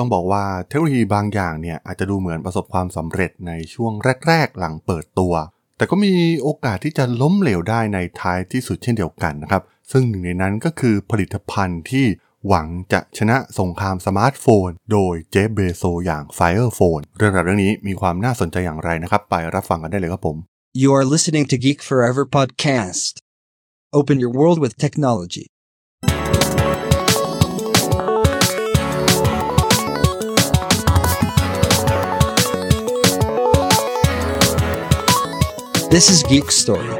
ต้องบอกว่าเทคโนโลยีบางอย่างเนี่ยอาจจะดูเหมือนประสบความสำเร็จในช่วงแรก ๆ หลังเปิดตัว แต่ก็มีโอกาสที่จะล้มเหลวได้ในท้ายที่สุดเช่นเดียวกันนะครับ ซึ่งหนึ่งในนั้นก็คือผลิตภัณฑ์ที่หวังจะชนะสงครามสมาร์ทโฟน โดย Jeff Bezos อย่าง Fire Phone เรื่องราวเรื่องนี้มีความน่าสนใจอย่างไรนะครับ ไปรับฟังกันได้เลยครับผม You are listening to Geek Forever podcast. Open your world with technology. This is Geek Story.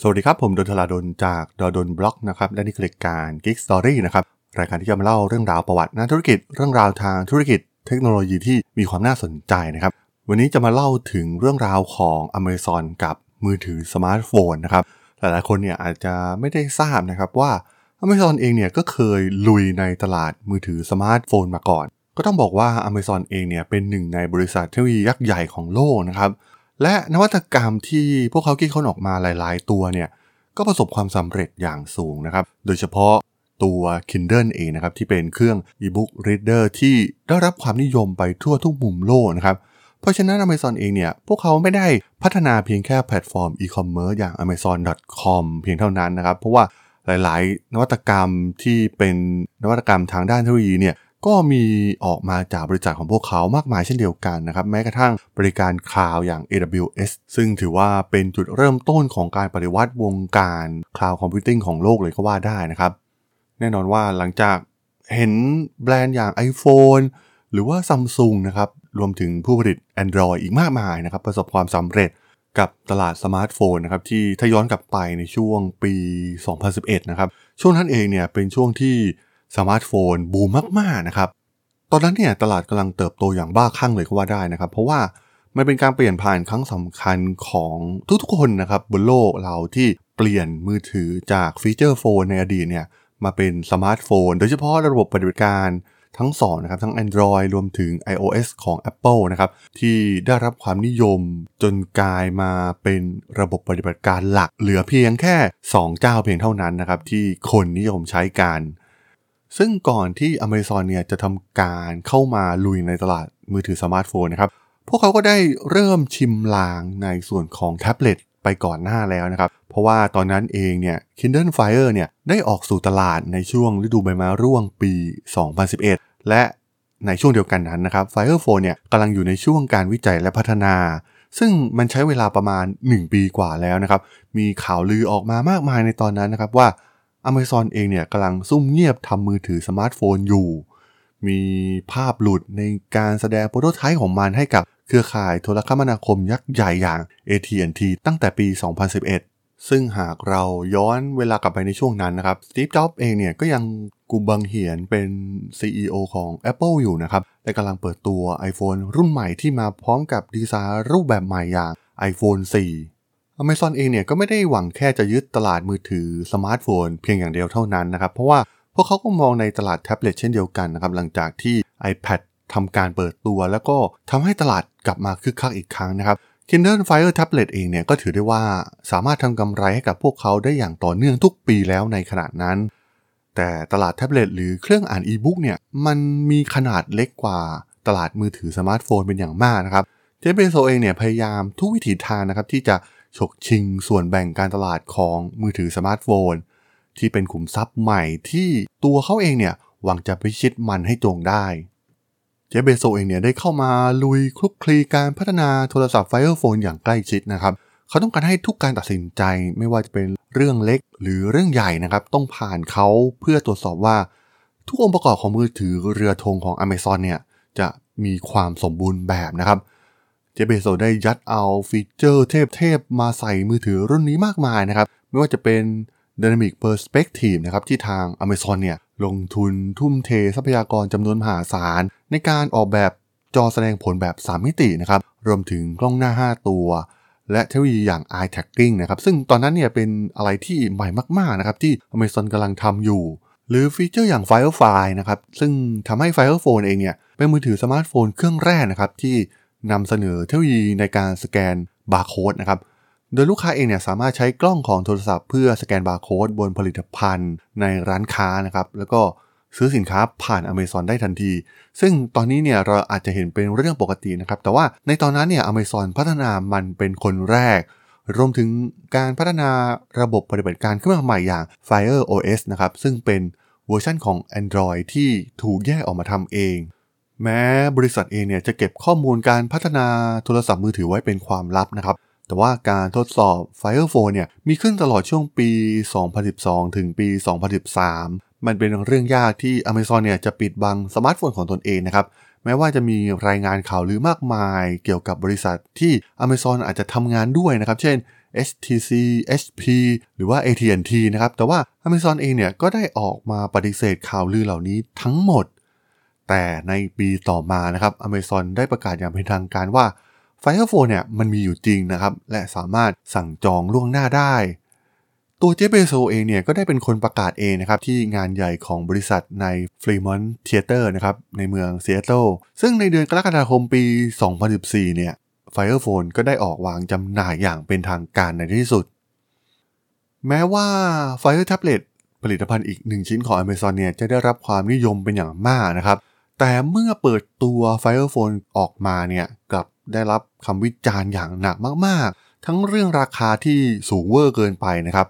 สวัสดีครับ ผมดนทลาดนจากดดนบล็อกนะครับ และนี่คือรายการ Geek Story นะครับ รายการที่จะมาเล่าเรื่องราวประวัตินักธุรกิจ เรื่องราวทางธุรกิจ เทคโนโลยีที่มีความน่าสนใจนะครับ วันนี้จะมาเล่าถึงเรื่องราวของ Amazon กับมือถือสมาร์ทโฟนนะครับ หลายๆคนเนี่ยอาจจะไม่ได้ทราบนะครับว่า Amazon เองเนี่ยก็เคยลุยในตลาดมือถือสมาร์ทโฟนมาก่อน ก็ต้องบอกว่า Amazon เองเนี่ยเป็นหนึ่งในบริษัทเทคโนโลยียักษ์ใหญ่ของโลกนะครับ และนวัตกรรมที่พวกเขาคิดค้นออกมาหลาย ๆ ตัวเนี่ยก็ประสบความสำเร็จอย่างสูงนะครับ โดยเฉพาะตัว Kindle เองนะครับที่เป็นเครื่อง e-book reader ที่ได้รับความนิยมไปทั่วทุกมุมโลกนะครับ เพราะฉะนั้น Amazon เองเนี่ยพวกเขาไม่ได้พัฒนาเพียงแค่แพลตฟอร์ม e-commerce อย่าง amazon.com เพียงเท่านั้นนะครับ เพราะว่า หลายๆ นวัตกรรมที่เป็นนวัตกรรมทางด้านเทคโนโลยีเนี่ยก็มีออกมาจากบริษัทของพวกเขามากมายเช่นเดียวกันนะครับ แม้กระทั่งบริการ cloud อย่าง AWS ซึ่งถือว่าเป็นจุดเริ่มต้นของการปฏิวัติวงการ cloud computing ของโลกเลยก็ว่าได้นะครับ แน่นอนว่าหลังจากเห็นแบรนด์อย่าง iPhone หรือว่า Samsung นะครับ รวมถึงผู้ผลิต Android อีกมากมายนะครับ ประสบความสำเร็จ กับตลาดสมาร์ทโฟนนะครับที่ถ้าย้อนกลับไปในช่วงปี 2011 นะครับ ช่วงนั้นเองเนี่ยเป็นช่วงที่สมาร์ทโฟนบูมมากๆนะครับตอนนั้นเนี่ยตลาดกำลังเติบโตอย่างบ้าคลั่งเลยก็ว่าได้นะครับ เพราะว่ามันเป็นการเปลี่ยนผ่านครั้งสำคัญของทุกๆคนนะครับบนโลกเราที่เปลี่ยนมือถือจาก feature phone ในอดีตเนี่ยมาเป็นสมาร์ทโฟน โดยเฉพาะระบบปฏิบัติการ ทั้งสองนะครับทั้ง Android รวมถึง iOS ของ Apple นะครับที่ได้รับความนิยมจนกลายมาเป็นระบบปฏิบัติการหลัก เหลือเพียงแค่ 2 เจ้าเพียงเท่านั้นนะครับที่คนนิยมใช้กัน ซึ่งก่อนที่ Amazon เนี่ยจะทำการเข้ามาลุยในตลาดมือถือสมาร์ทโฟนนะครับพวกเขาก็ได้เริ่มชิมลางในส่วนของแท็บเล็ต ไปก่อนหน้าแล้วนะครับ เพราะว่าตอนนั้นเองเนี่ย Kindle Fire เนี่ยได้ออกสู่ตลาดในช่วงฤดูใบไม้ร่วงปี 2011 และในช่วงเดียวกันนั้นนะครับ Fire Phone เนี่ยกำลังอยู่ในช่วงการวิจัยและพัฒนา ซึ่งมันใช้เวลาประมาณ 1 ปีกว่าแล้วนะครับ มีข่าวลือออกมามากมายในตอนนั้นนะครับว่า Amazon เองเนี่ยกำลังซุ่มเงียบทำมือถือสมาร์ทโฟนอยู่ มีภาพหลุดในการแสดง prototype ของมันให้กับเครือข่ายโทรคมนาคมยักษ์ใหญ่อย่าง AT&T ตั้งแต่ปี 2011 ซึ่งหากเราย้อนเวลากลับไปในช่วงนั้นนะครับสตีฟ จ็อบส์เองเนี่ยก็ยังกูบังเหียนเป็น CEO ของ Apple อยู่นะครับ และกำลังเปิดตัว iPhone รุ่นใหม่ที่มาพร้อมกับดีไซน์รูปแบบใหม่อย่าง iPhone 4 Amazon เองเนี่ยก็ไม่ได้หวังแค่จะยึดตลาดมือถือสมาร์ทโฟนเพียงอย่างเดียวเท่านั้นนะครับ เพราะว่า พวกเขาก็มองในตลาดแท็บเล็ตเช่นเดียวกันนะครับหลังจากที่ iPad ทำการเปิดตัวแล้วก็ทำให้ตลาดกลับมาคึกคักอีกครั้งนะครับ Kindle Fire Tablet เองเนี่ยก็ถือได้ว่าสามารถทำกำไรให้กับพวกเขาได้อย่างต่อเนื่องทุกปีแล้วในขณะนั้น แต่ตลาดแท็บเล็ตหรือเครื่องอ่านอีบุ๊กเนี่ยมันมีขนาดเล็กกว่าตลาดมือถือสมาร์ทโฟนเป็นอย่างมากนะครับเจฟฟ์ เบโซส์เองเนี่ยพยายามทุกวิถีทางนะครับที่จะฉกชิงส่วนแบ่งการตลาดของมือถือสมาร์ทโฟน ที่เป็นขุมทรัพย์ใหม่ที่ตัวเขาเองเนี่ยหวังจะพิชิตมันให้จงได้ เจเบโซเองเนี่ยได้เข้ามาลุยคลุกคลีการพัฒนาโทรศัพท์ Fire Phone อย่างใกล้ชิดนะครับ เขาต้องการให้ทุกการตัดสินใจไม่ว่าจะเป็นเรื่องเล็กหรือเรื่องใหญ่นะครับ ต้องผ่านเขาเพื่อตรวจสอบว่า ทุกองค์ประกอบของมือถือเรือธงของ Amazon เนี่ยจะมีความสมบูรณ์แบบนะครับเจเบโซได้ยัดเอาฟีเจอร์เทพๆมาใส่มือถือรุ่นนี้มากมายนะครับ ไม่ว่าจะเป็น Dynamic Perspective นะครับที่ทาง Amazon เนี่ยลงทุนทุ่มเททรัพยากรจำนวนมหาศาล ในการออกแบบจอแสดงผลแบบ 3 มิตินะครับรวมถึงกล้องหน้า 5 ตัว และเทคโนโลยีอย่าง eye tracking นะครับซึ่งตอนนั้นเนี่ยเป็นอะไรที่ใหม่มากๆนะครับที่ Amazon กำลังทำอยู่ หรือฟีเจอร์อย่าง Firefly นะครับซึ่งทำให้ Fire Phone เองเนี่ยเป็นมือถือสมาร์ทโฟนเครื่องแรกนะครับที่นำเสนอเทคโนโลยีในการสแกนบาร์โค้ดนะครับ โดยลูกค้าเองเนี่ยสามารถใช้กล้องของโทรศัพท์เพื่อสแกนบาร์โค้ดบนผลิตภัณฑ์ในร้านค้านะครับ แล้วก็ซื้อสินค้าผ่าน Amazon ได้ทันที ซึ่งตอนนี้เนี่ยเราอาจจะเห็นเป็นเรื่องปกตินะครับ แต่ว่าในตอนนั้นเนี่ย Amazon พัฒนามันเป็นคนแรก รวมถึงการพัฒนาระบบปฏิบัติการขึ้นมาใหม่อย่าง Fire OS นะครับ ซึ่งเป็นเวอร์ชันของ Android ที่ถูกแยกออกมาทำเอง แม้บริษัทเองเนี่ยจะเก็บข้อมูลการพัฒนาโทรศัพท์มือถือไว้เป็นความลับนะครับ แต่ว่าการทดสอบ Fire Phone เนี่ยมีขึ้นตลอดช่วงปี 2012 ถึงปี 2013 มันเป็นเรื่องยากที่ Amazon เนี่ยจะปิดบังสมาร์ทโฟนของตนเองนะครับแม้ว่าจะมีรายงานข่าวลือมากมายเกี่ยวกับบริษัทที่ Amazon อาจจะทำงานด้วยนะครับ เช่น HTC HP หรือว่า AT&T นะครับ แต่ว่า Amazon เองเนี่ยก็ได้ออกมาปฏิเสธข่าวลือเหล่านี้ทั้งหมด แต่ในปีต่อมานะครับ Amazon ได้ประกาศอย่างเป็นทางการว่า Fire Phone เนี่ยมันมีอยู่จริงนะครับ และสามารถสั่งจองล่วงหน้าได้ ตัวเจฟฟ์ เบโซส์เองเนี่ยก็ได้เป็นคนประกาศเองนะครับที่งานใหญ่ของบริษัทใน Fremont Theater นะครับในเมืองซีแอตเทิลซึ่งในเดือนกรกฎาคมปี 2014 เนี่ย Fire Phone ก็ได้ออกวางจำหน่ายอย่างเป็นทางการในที่สุด แม้ว่า Fire Tablet ผลิตภัณฑ์อีกหนึ่งชิ้นของ Amazon เนี่ยจะได้รับความนิยมเป็นอย่างมากนะครับ แต่เมื่อเปิดตัว Fire Phone ออกมาเนี่ยกลับ ได้รับคำวิจารณ์อย่างหนักมากๆ ทั้งเรื่องราคาที่สูงเวอร์เกินไปนะครับ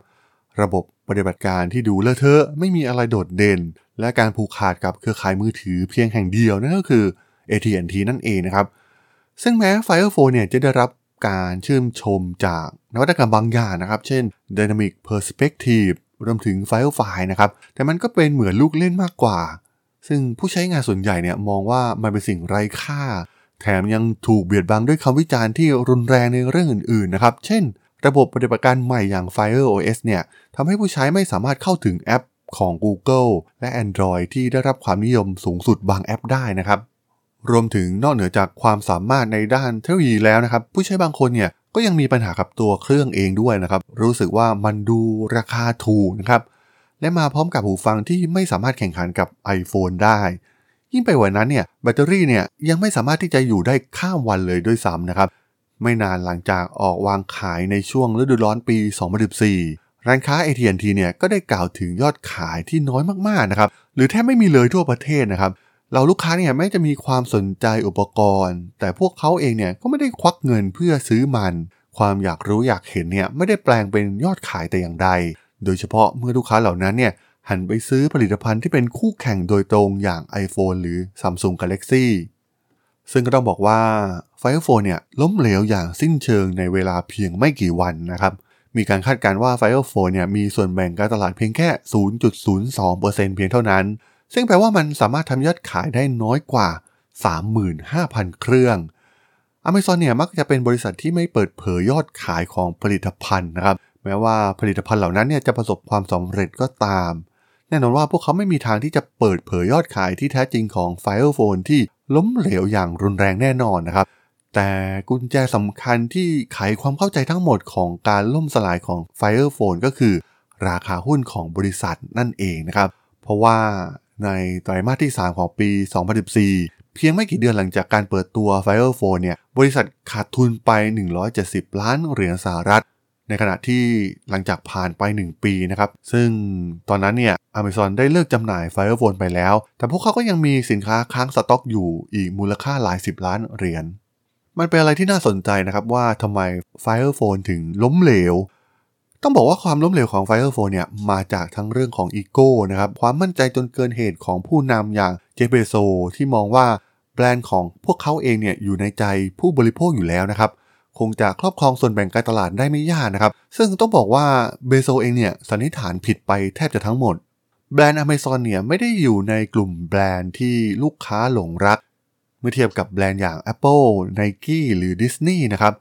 ระบบปฏิบัติการที่ดูเลอะเทอะไม่มีอะไรโดดเด่น และการผูกขาดกับเครือข่ายมือถือเพียงแห่งเดียวนั่นก็คือ AT&T นั่นเองนะครับ ซึ่งแม้ Fire Phone เนี่ยจะได้รับการชื่นชมจากนวัตกรรมบางอย่างนะครับ เช่น Dynamic Perspective รวมถึง Firefly นะครับ แต่มันก็เป็นเหมือนลูกเล่นมากกว่า ซึ่งผู้ใช้งานส่วนใหญ่เนี่ยมองว่ามันเป็นสิ่งไร้ค่า แถมยังถูกเบียดบังด้วยคำวิจารณ์ที่รุนแรงในเรื่องอื่นๆนะครับ เช่น ระบบปฏิบัติการใหม่อย่าง Fire OS เนี่ยทำให้ผู้ใช้ไม่สามารถเข้าถึงแอปของ Google และ Android ที่ได้รับความนิยมสูงสุดบางแอปได้นะครับ รวมถึงนอกเหนือจากความสามารถในด้านเทคโนโลยีแล้วนะครับ ผู้ใช้บางคนเนี่ยก็ยังมีปัญหากับตัวเครื่องเองด้วยนะครับ รู้สึกว่ามันดูราคาถูกนะครับ และมาพร้อมกับหูฟังที่ไม่สามารถแข่งขันกับ iPhone ได้ ยิ่งไปกว่านั้นเนี่ยแบตเตอรี่เนี่ยยังไม่สามารถที่จะอยู่ได้ข้ามวันเลยด้วยซ้ำนะครับ ไม่นานหลังจากออกวางขายในช่วงฤดูร้อนปี 2014 ร้านค้า AT&T เนี่ยก็ได้กล่าวถึงยอดขายที่น้อยมากๆนะครับหรือแทบไม่มีเลยทั่วประเทศนะครับเราลูกค้าเนี่ยแม้จะมีความสนใจอุปกรณ์ แต่พวกเขาเองเนี่ยก็ไม่ได้ควักเงินเพื่อซื้อมัน ความอยากรู้อยากเห็นเนี่ยไม่ได้แปลงเป็นยอดขายแต่อย่างใด โดยเฉพาะเมื่อลูกค้าเหล่านั้นเนี่ย หันไปซื้อผลิตภัณฑ์ที่เป็นคู่แข่งโดยตรงอย่าง iPhone หรือ Samsung Galaxy ซึ่งก็ต้องบอกว่า Fire Phone เนี่ยล้มเหลวอย่างสิ้นเชิงในเวลาเพียงไม่กี่วันนะครับ มีการคาดการณ์ว่า Fire Phone เนี่ยมีส่วนแบ่งการตลาดเพียงแค่ 0.02%เพียงเท่านั้น ซึ่งแปลว่ามันสามารถทำยอดขายได้น้อยกว่า 35,000 เครื่อง Amazon เนี่ยมักจะเป็นบริษัทที่ไม่เปิดเผยยอดขายของผลิตภัณฑ์นะครับ แม้ว่าผลิตภัณฑ์เหล่านั้นเนี่ยจะประสบความสำเร็จก็ตาม แน่นอนว่าพวกเขาไม่มีทางที่จะเปิดเผยยอดขายที่แท้จริงของ Fire Phone ที่ล้มเหลวอย่างรุนแรงแน่นอนนะครับ แต่กุญแจสำคัญที่ไขความเข้าใจทั้งหมดของการล่มสลายของ Fire Phone ก็คือ ราคาหุ้นของบริษัทนั่นเองนะครับ เพราะว่าในไตรมาสที่ 3 ของปี 2014 เพียงไม่กี่เดือนหลังจากการเปิดตัว Fire Phone เนี่ย บริษัทขาดทุนไป 170 ล้านเหรียญสหรัฐ ในขณะที่หลังจากผ่านไป 1 ปีนะครับ ซึ่งตอนนั้นเนี่ย Amazon ได้เลิกจำหน่าย Fire Phone ไปแล้ว แต่พวกเขาก็ยังมีสินค้าค้างสต็อกอยู่อีกมูลค่าหลายสิบล้านเหรียญ มันเป็นอะไรที่น่าสนใจนะครับว่าทำไม Fire Phone ถึงล้มเหลว ต้องบอกว่าความล้มเหลวของ Fire Phone เนี่ยมาจากทั้งเรื่องของอีโก้นะครับ ความมั่นใจจนเกินเหตุของผู้นำอย่างเจเบโซที่มองว่าแบรนด์ของพวกเขาเองเนี่ยอยู่ในใจผู้บริโภคอยู่แล้วนะครับ คงจะครอบครองส่วนแบ่งการตลาดได้ไม่ยากนะครับ ซึ่งต้องบอกว่าเบโซเองเนี่ยสันนิษฐานผิดไปแทบจะทั้งหมด แบรนด์ Amazon เนี่ยไม่ได้อยู่ในกลุ่มแบรนด์ที่ลูกค้าหลงรัก เมื่อเทียบกับแบรนด์อย่าง Apple, Nike หรือ Disney นะครับ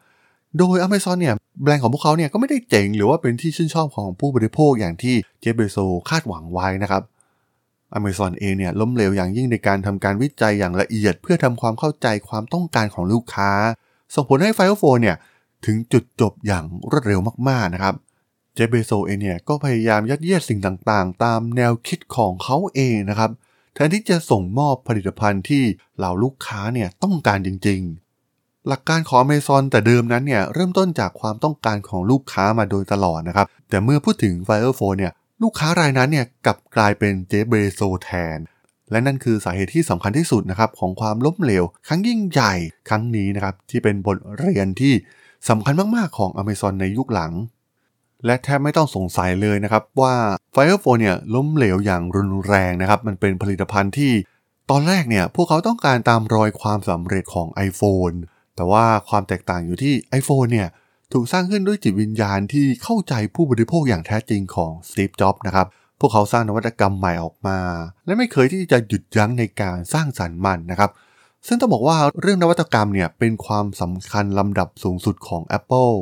โดย Amazon เนี่ยแบรนด์ของพวกเขาเนี่ยก็ไม่ได้เจ๋งหรือว่าเป็นที่ชื่นชอบของผู้บริโภคอย่างที่เจฟเบโซคาดหวังไว้นะครับ Amazon เองเนี่ยล้มเหลวอย่างยิ่งในการทำการวิจัยอย่างละเอียด เพื่อทำความเข้าใจความต้องการของลูกค้า ส่งผลให้ Fire Phone เนี่ยถึงจุดจบอย่างรวดเร็วมากๆนะครับเจเบโซเองเนี่ยก็พยายามยัดเยียดสิ่งต่างๆ ตามแนวคิดของเขาเองนะครับ แทนที่จะส่งมอบผลิตภัณฑ์ที่เหล่าลูกค้าเนี่ยต้องการจริงๆ หลักการของ Amazon แต่เดิมนั้นเนี่ยเริ่มต้นจากความต้องการของลูกค้ามาโดยตลอดนะครับ แต่เมื่อพูดถึง Fire Phone เนี่ยลูกค้ารายนั้นเนี่ยกลับกลายเป็นเจเบโซแทน และนั่นคือสาเหตุที่สำคัญที่สุดนะครับของความล้มเหลว ครั้งยิ่งใหญ่ครั้งนี้นะครับที่เป็นบทเรียนที่สำคัญมากๆของ Amazon ในยุคหลัง และแทบไม่ต้องสงสัยเลยนะครับว่า Fire Phone เนี่ยล้มเหลวอย่างรุนแรงนะครับมันเป็นผลิตภัณฑ์ที่ ตอนแรกเนี่ยพวกเขาต้องการตามรอยความสำเร็จของ iPhone แต่ว่าความแตกต่างอยู่ที่ iPhone เนี่ยถูกสร้างขึ้นด้วยจิตวิญญาณที่เข้าใจผู้บริโภคอย่างแท้จริงของ Steve Jobs นะครับ พวกเขาสร้างนวัตกรรมใหม่ออกมา และไม่เคยที่จะหยุดยั้งในการสร้างสรรค์มันนะครับ ซึ่งต้องบอกว่าเรื่องนวัตกรรมเนี่ยเป็นความสำคัญลำดับสูงสุดของ Apple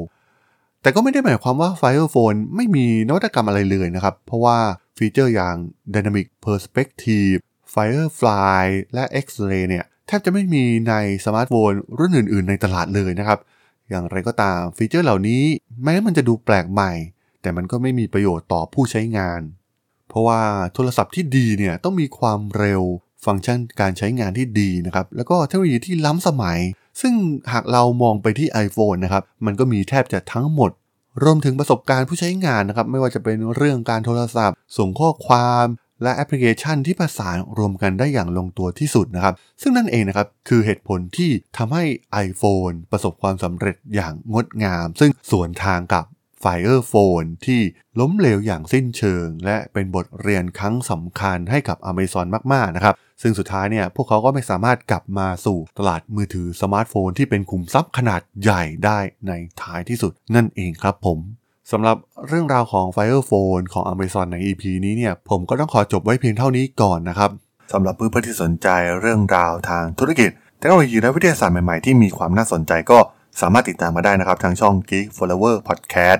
แต่ก็ไม่ได้หมายความว่า Fire Phone ไม่มีนวัตกรรมอะไรเลยนะครับ เพราะว่าฟีเจอร์อย่าง Dynamic Perspective Firefly และ X-Ray เนี่ยแทบจะไม่มีในสมาร์ทโฟนรุ่นอื่น ๆ ในตลาดเลยนะครับ อย่างไรก็ตามฟีเจอร์เหล่านี้ แม้มันจะดูแปลกใหม่ แต่มันก็ไม่มีประโยชน์ต่อผู้ใช้งาน เพราะว่าโทรศัพท์ที่ดีเนี่ยต้องมีความเร็วฟังก์ชันการใช้งานที่ดีนะครับ แล้วก็เทคโนโลยีที่ล้ำสมัย ซึ่งหากเรามองไปที่ iPhone นะครับ มันก็มีแทบจะทั้งหมด รวมถึงประสบการณ์ผู้ใช้งานนะครับ ไม่ว่าจะเป็นเรื่องการโทรศัพท์ ส่งข้อความ และแอปพลิเคชันที่ประสานรวมกันได้อย่างลงตัวที่สุดนะครับ ซึ่งนั่นเองนะครับ คือเหตุผลที่ทำให้ iPhone ประสบความสำเร็จอย่างงดงาม ซึ่งสวนทางกับ Fire Phone ที่ล้มเหลวอย่างสิ้นเชิง และเป็นบทเรียนครั้งสำคัญให้กับ Amazon มากๆนะครับ ซึ่งสุดท้ายเนี่ยพวกเขาก็ไม่สามารถกลับมาสู่ตลาดมือถือสมาร์ทโฟนที่เป็นขุมทรัพย์ขนาดใหญ่ได้ในท้ายที่สุดนั่นเองครับผมสำหรับเรื่องราวของ Fire Phone ของ Amazon ใน EP นี้เนี่ยผมก็ต้องขอจบไว้เพียงเท่านี้ก่อนนะครับสำหรับเพื่อนๆที่สนใจเรื่องราวทางธุรกิจเทคโนโลยีและวิทยาศาสตร์ใหม่ๆ ที่มีความน่าสนใจก็สามารถติดตามมาได้นะครับ ทางช่อง Geek Forever Podcast